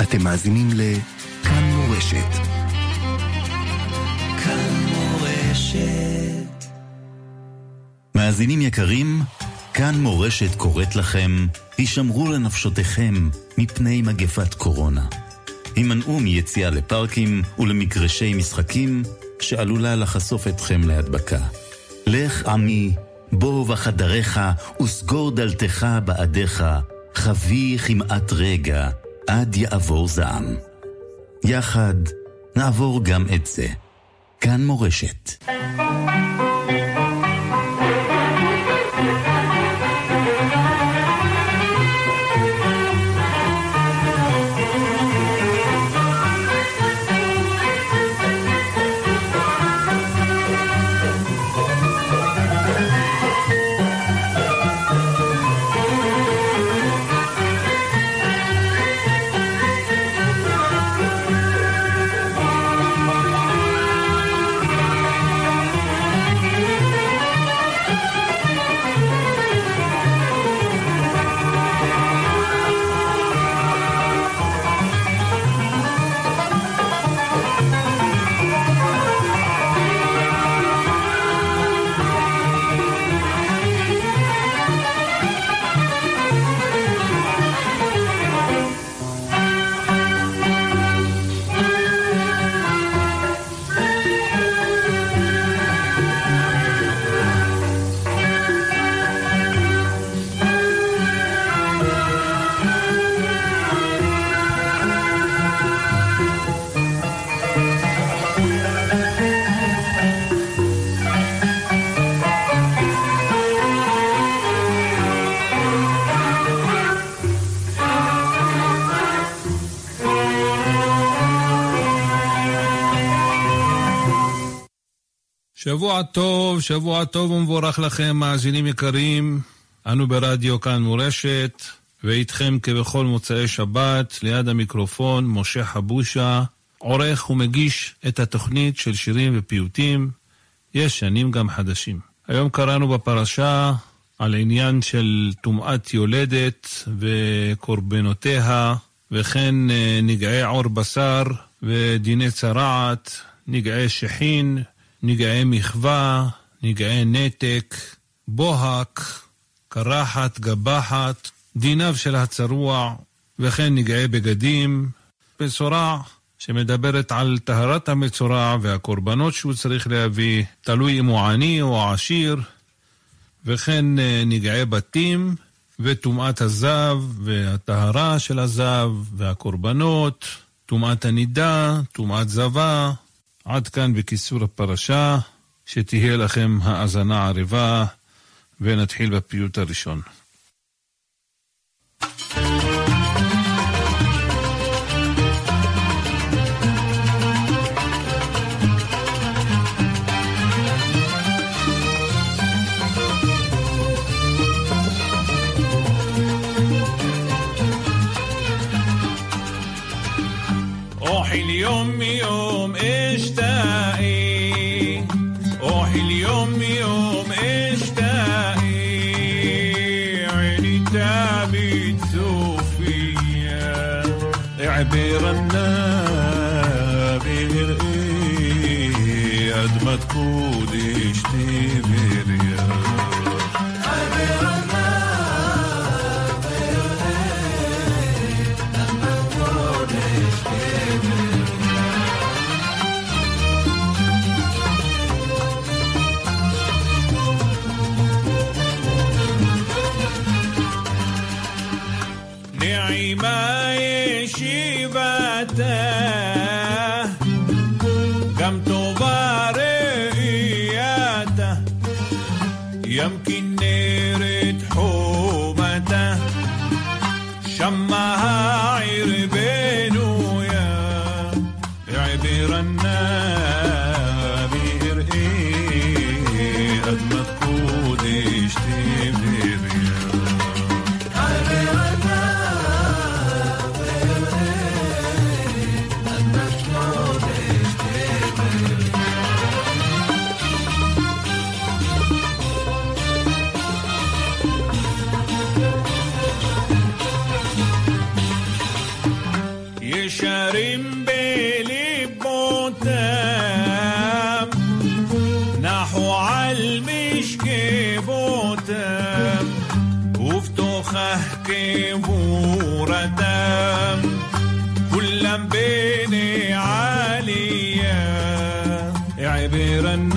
אתם מאזינים לכאן מורשת. כאן מורשת. מאזינים יקרים, כאן מורשת קוראת לכם, הישמרו לנפשותיכם מפני מגפת קורונה. הימנעו מיציאה לפארקים ולמגרשי משחקים שעלולה לחשוף אתכם להדבקה. לך עמי, בוא בחדריך וסגור דלתך בעדיך, חבי כמעט רגע, עד יעבור זעם. יחד נעבור גם את זה. כאן מורשת. שבוע טוב, שבוע טוב ומבורך לכם, מאזינים יקרים. אנו ברדיו כאן מורשת, ואיתכם כבכל מוצאי שבת, ליד המיקרופון, משה חבושה, עורך ומגיש את התוכנית של שירים ופיוטים, ישנים גם חדשים. היום קראנו בפרשה על עניין של טומאת יולדת וקורבנותיה, וכן אה, נגעי עור בשר ודיני צרעת, נגעי שחין, נגעי מחווה, נגעי נתק, בוהק, קרחת, גבחת, דיניו של הצרוע, וכן נגעי בגדים, בשורה שמדברת על טהרת המצורע והקורבנות שהוא צריך להביא, תלוי אם הוא עני או עשיר, וכן אה, נגעי בתים וטומאת הזב והטהרה של הזב והקורבנות, טומאת הנידה, טומאת זבה, עד כאן בקיצור הפרשה, שתהיה לכם האזנה עריבה, ונתחיל בפיוט הראשון. روحي اليوم يوم اشتاقي Miranda.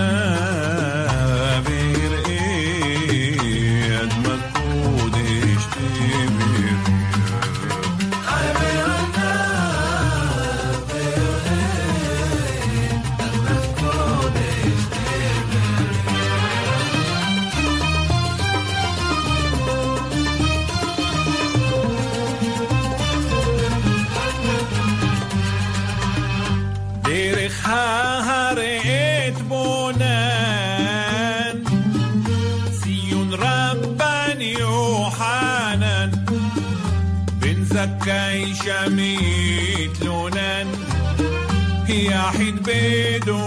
They don't.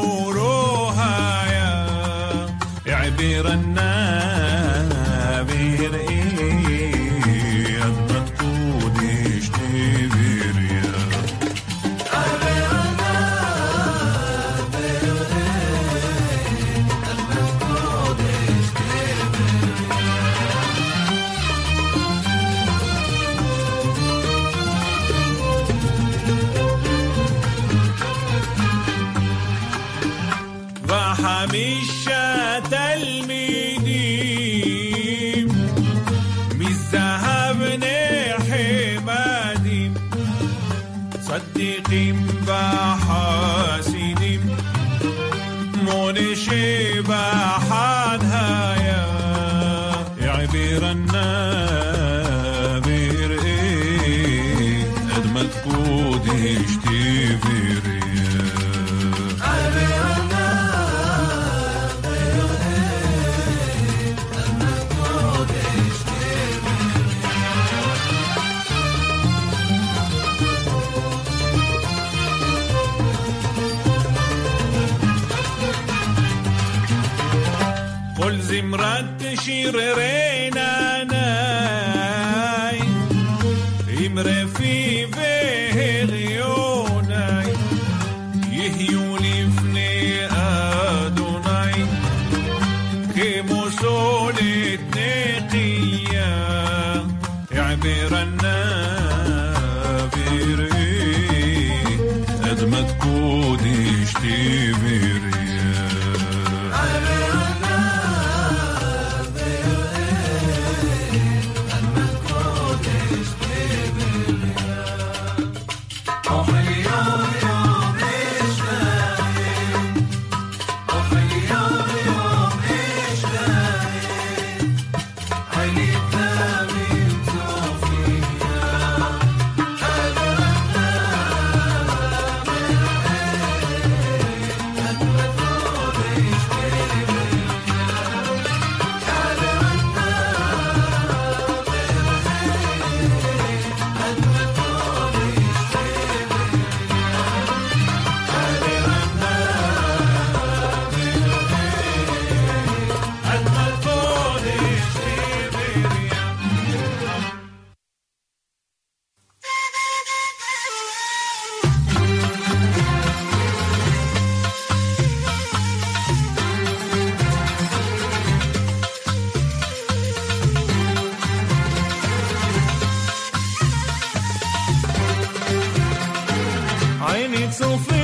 don't feel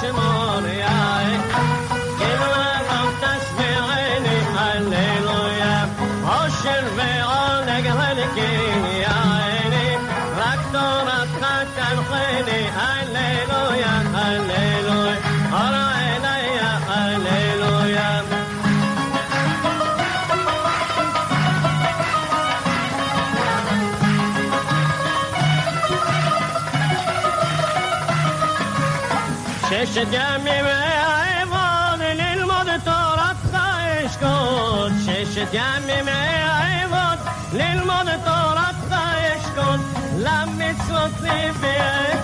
Shema. شکمی به ایوان للمد تارت خیش کن شکمی به ایوان للمد تارت خیش کن لم میسوسی به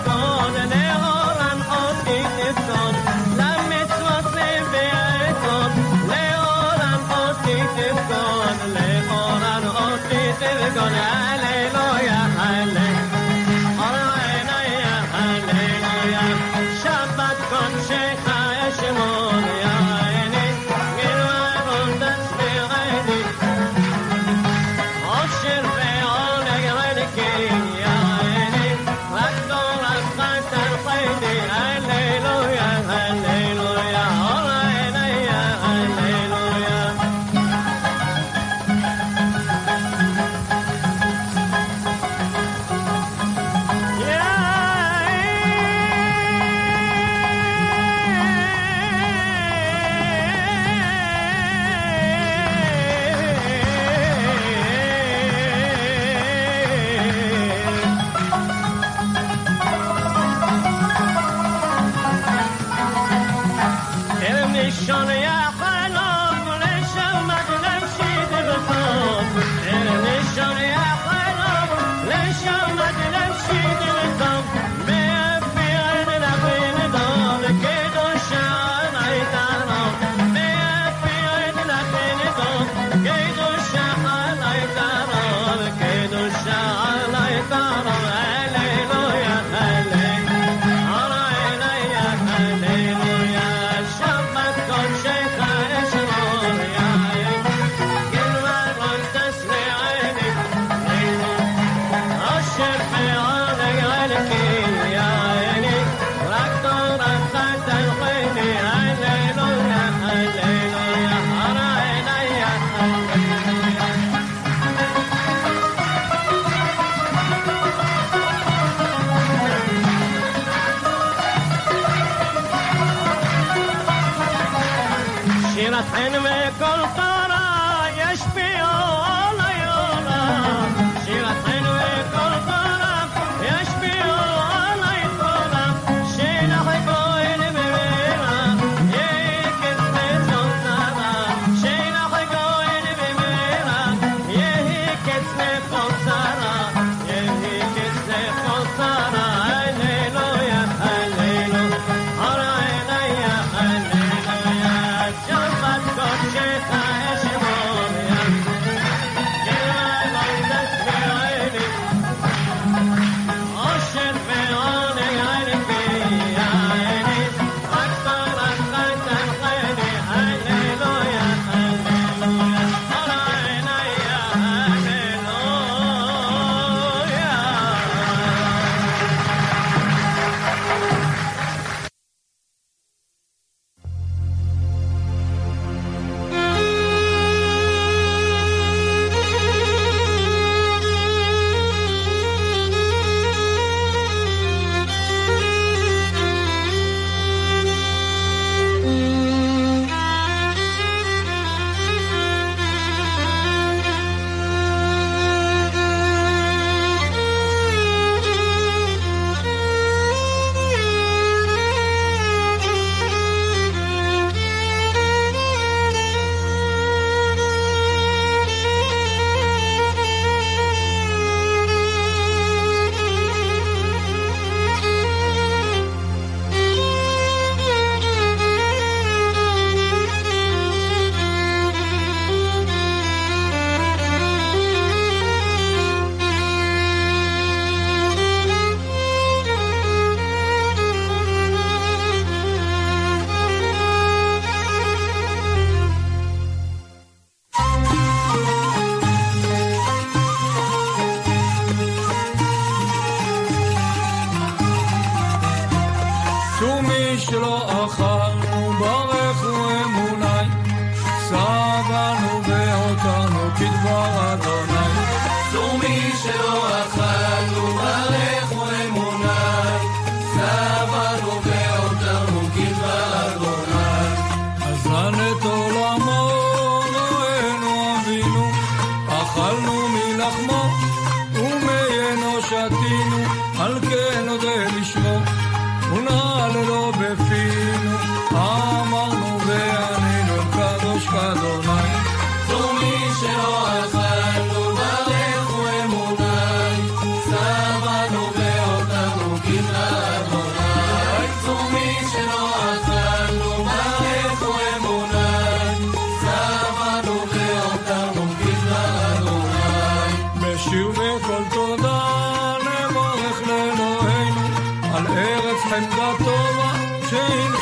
and make all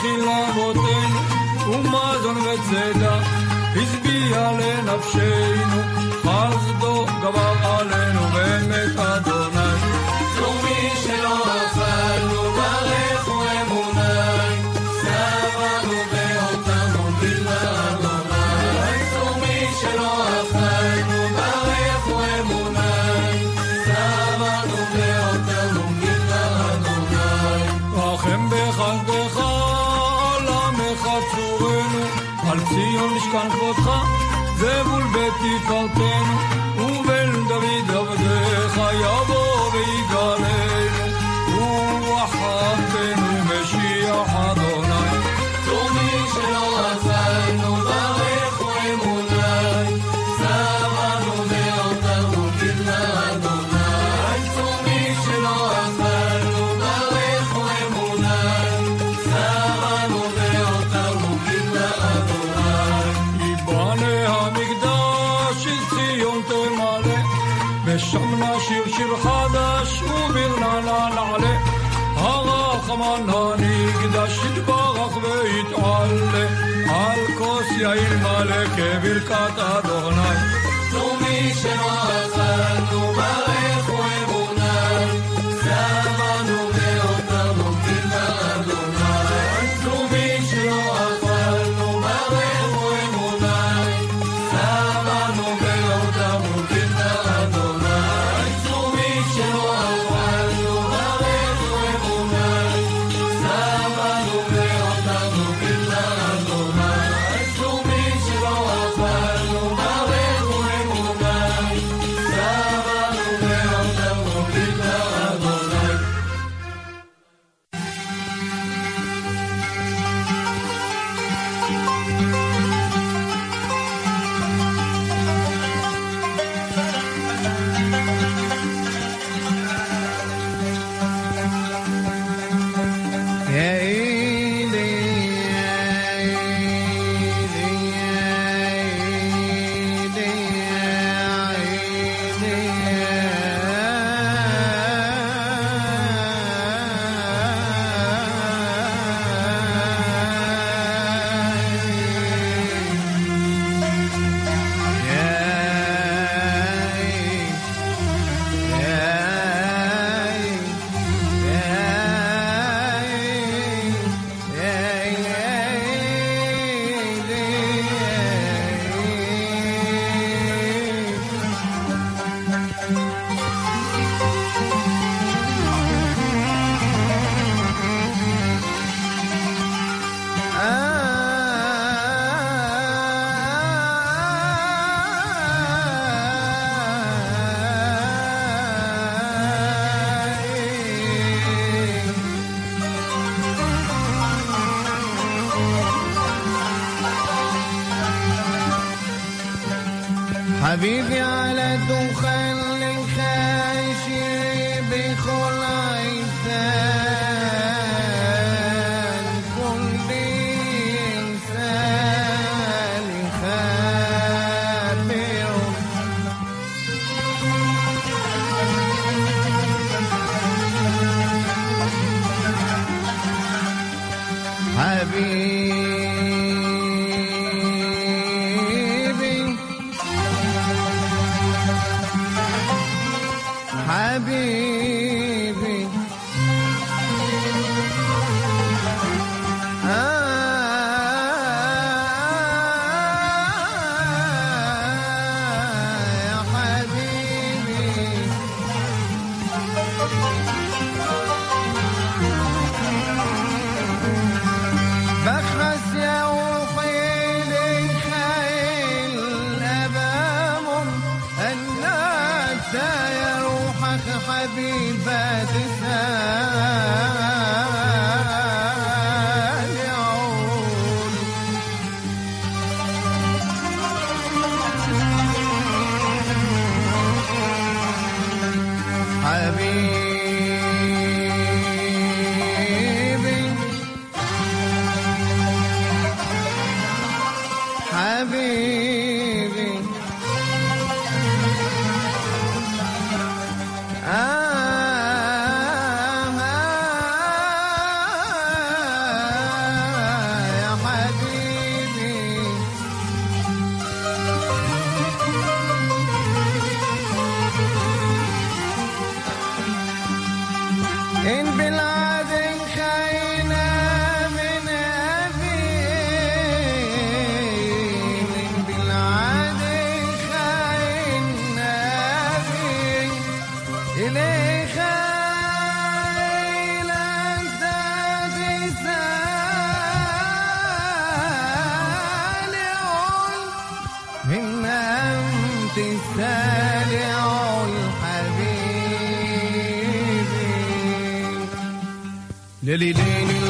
תחילה מותן, ומזון וצדע, הזביע לנפשנו, חסדו גבר עלינו ומת עד Lily Lane.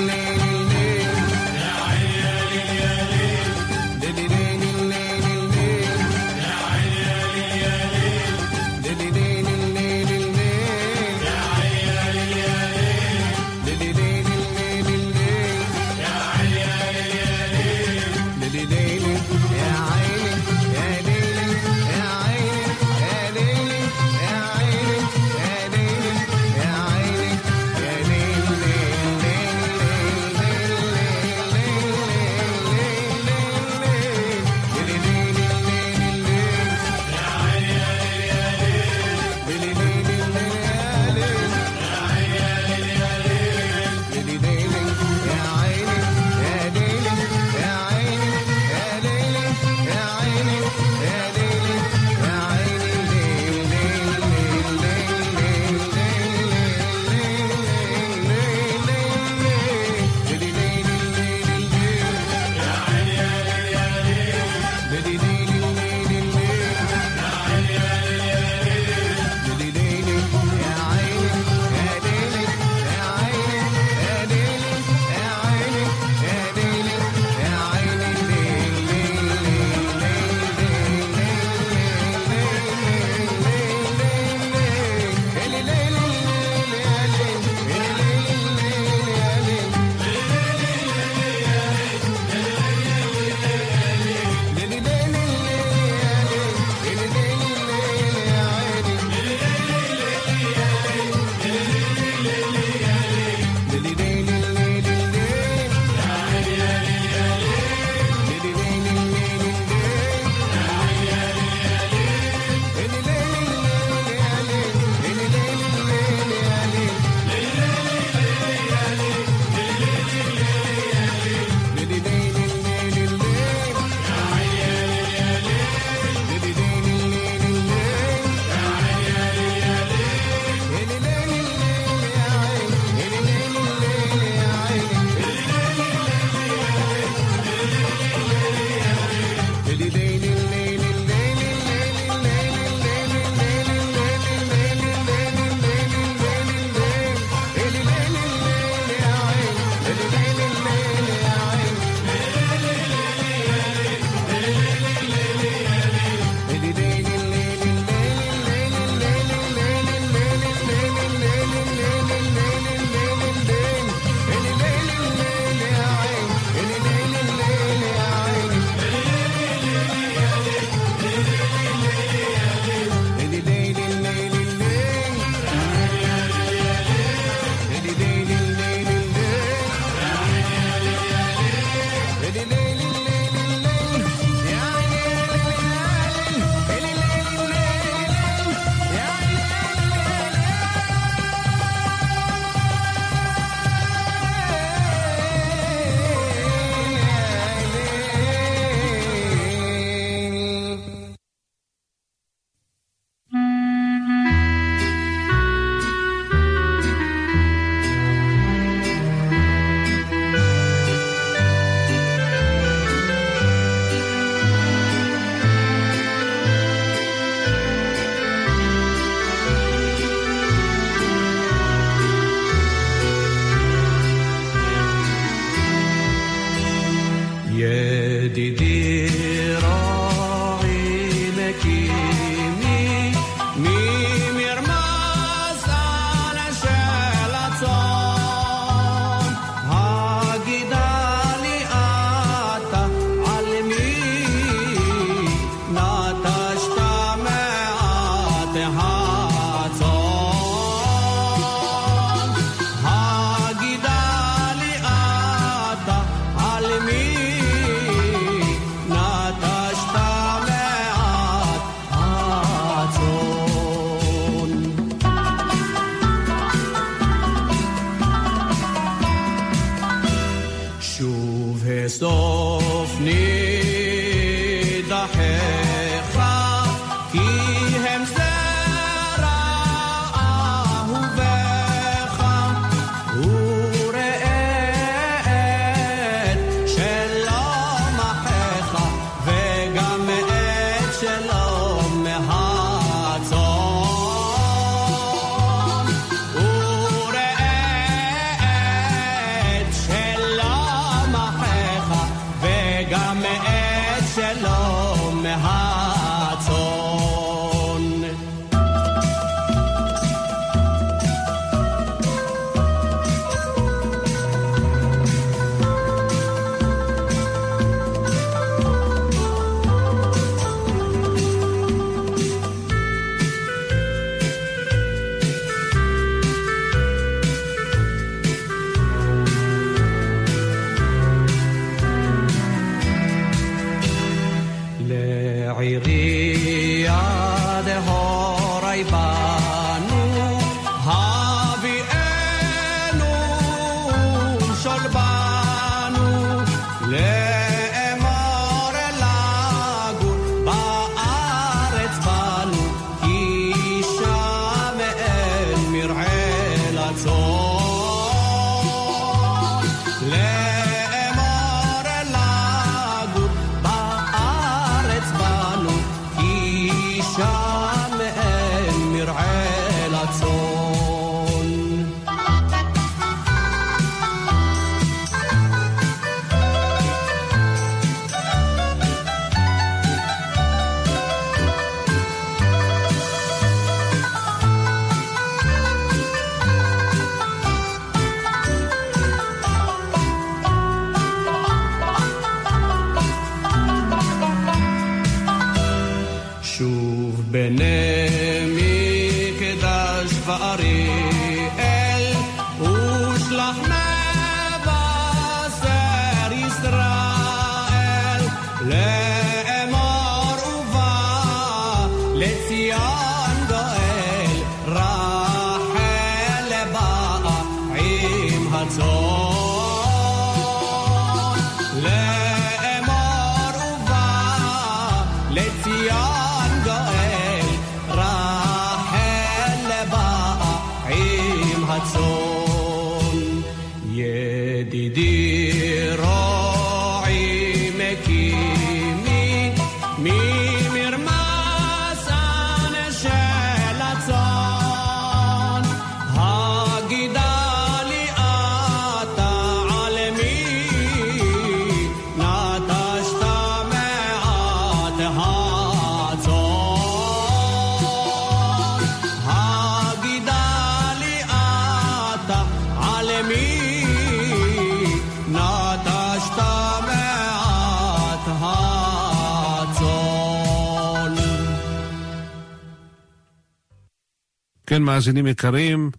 כן, מאזינים יקרים,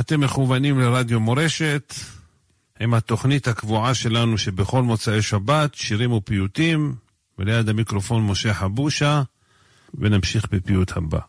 אתם מכוונים לרדיו מורשת, עם התוכנית הקבועה שלנו שבכל מוצאי שבת, שירים ופיוטים, וליד המיקרופון משה חבושה, ונמשיך בפיוט הבא.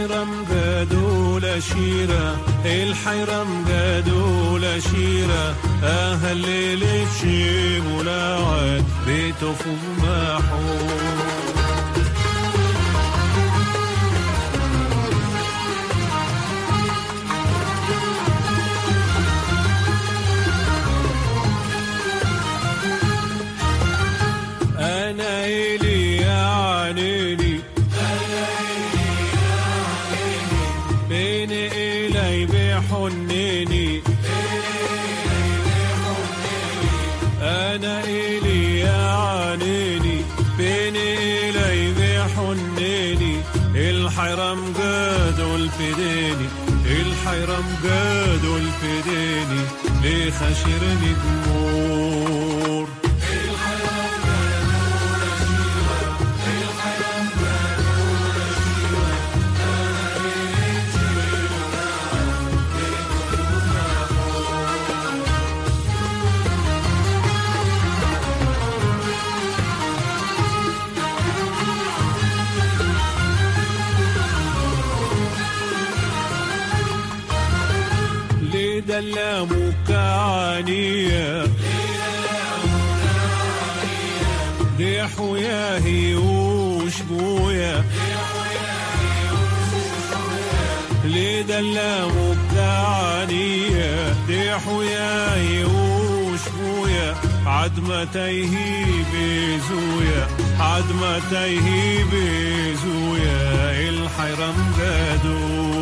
الحيرم قادوا لشيرة الحيرم قادوا لشيرة أهل الليل تشيب ولاعد بيته فوق محور الحرم جاد والفديني الحرم جاد والفديني ليه خشرني دموع سلامك عانية. ريح ويا هيوش بويا. لدلامك عانية. ريح ويا هيوش بويا. عد ما تيهي بزويا عد ما تيهي بزويا الحيرم مدادويا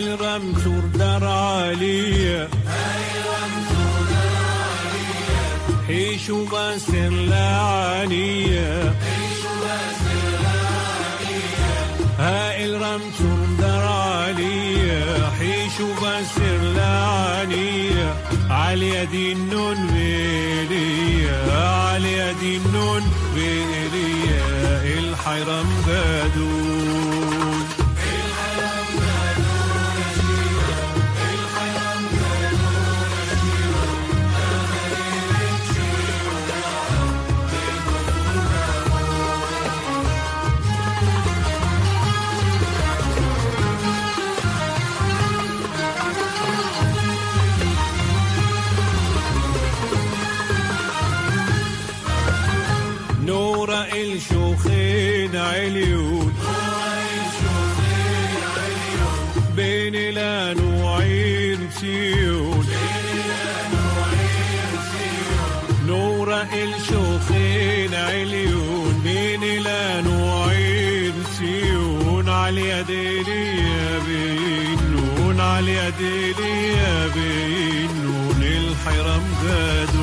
الرمزور دار عليا عيشوا بس اللعنية هاي الرمزور دار عليا عيشوا بس اللعنية عليا دي النون بيليا عليا دي النون بيليا الحيرم عليون بين الأنواعين سيون نور الشوخين عليون. بين الأنواعين سيون على يديني يا بينون على يديني يا بينون الحرم قادون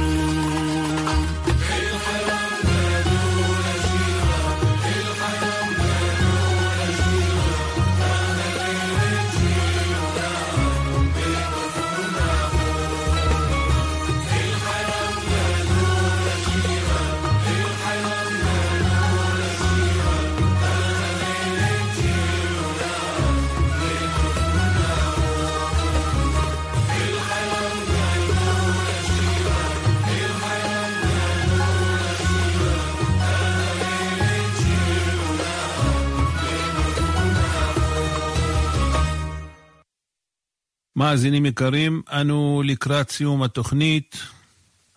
מאזינים יקרים, אנו לקראת סיום התוכנית.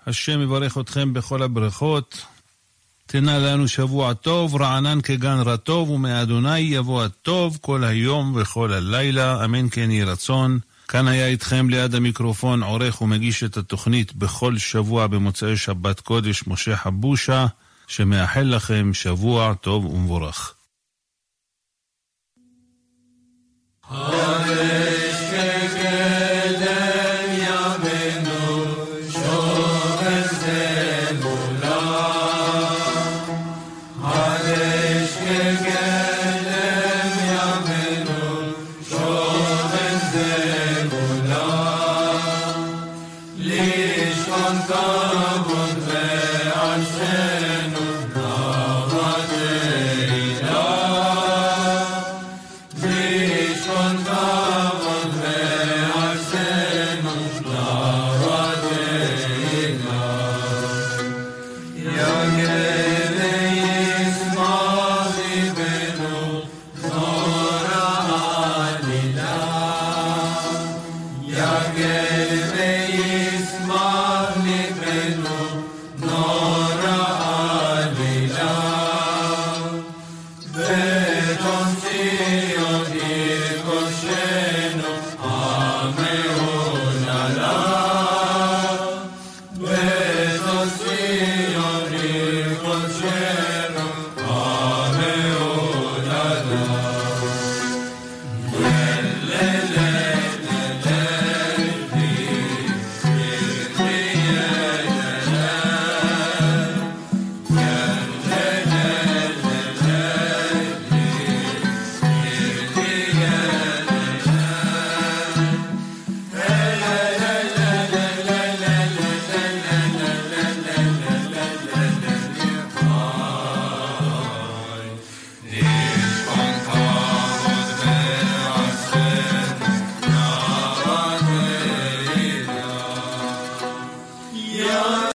השם יברך אתכם בכל הברכות. תנה לנו שבוע טוב, רענן כגן רטוב, ומאדוני יבוא הטוב כל היום וכל הלילה, אמן כן יהי רצון. כאן היה איתכם ליד המיקרופון עורך ומגיש את התוכנית בכל שבוע במוצאי שבת קודש, משה חבושה, שמאחל לכם שבוע טוב ומבורך.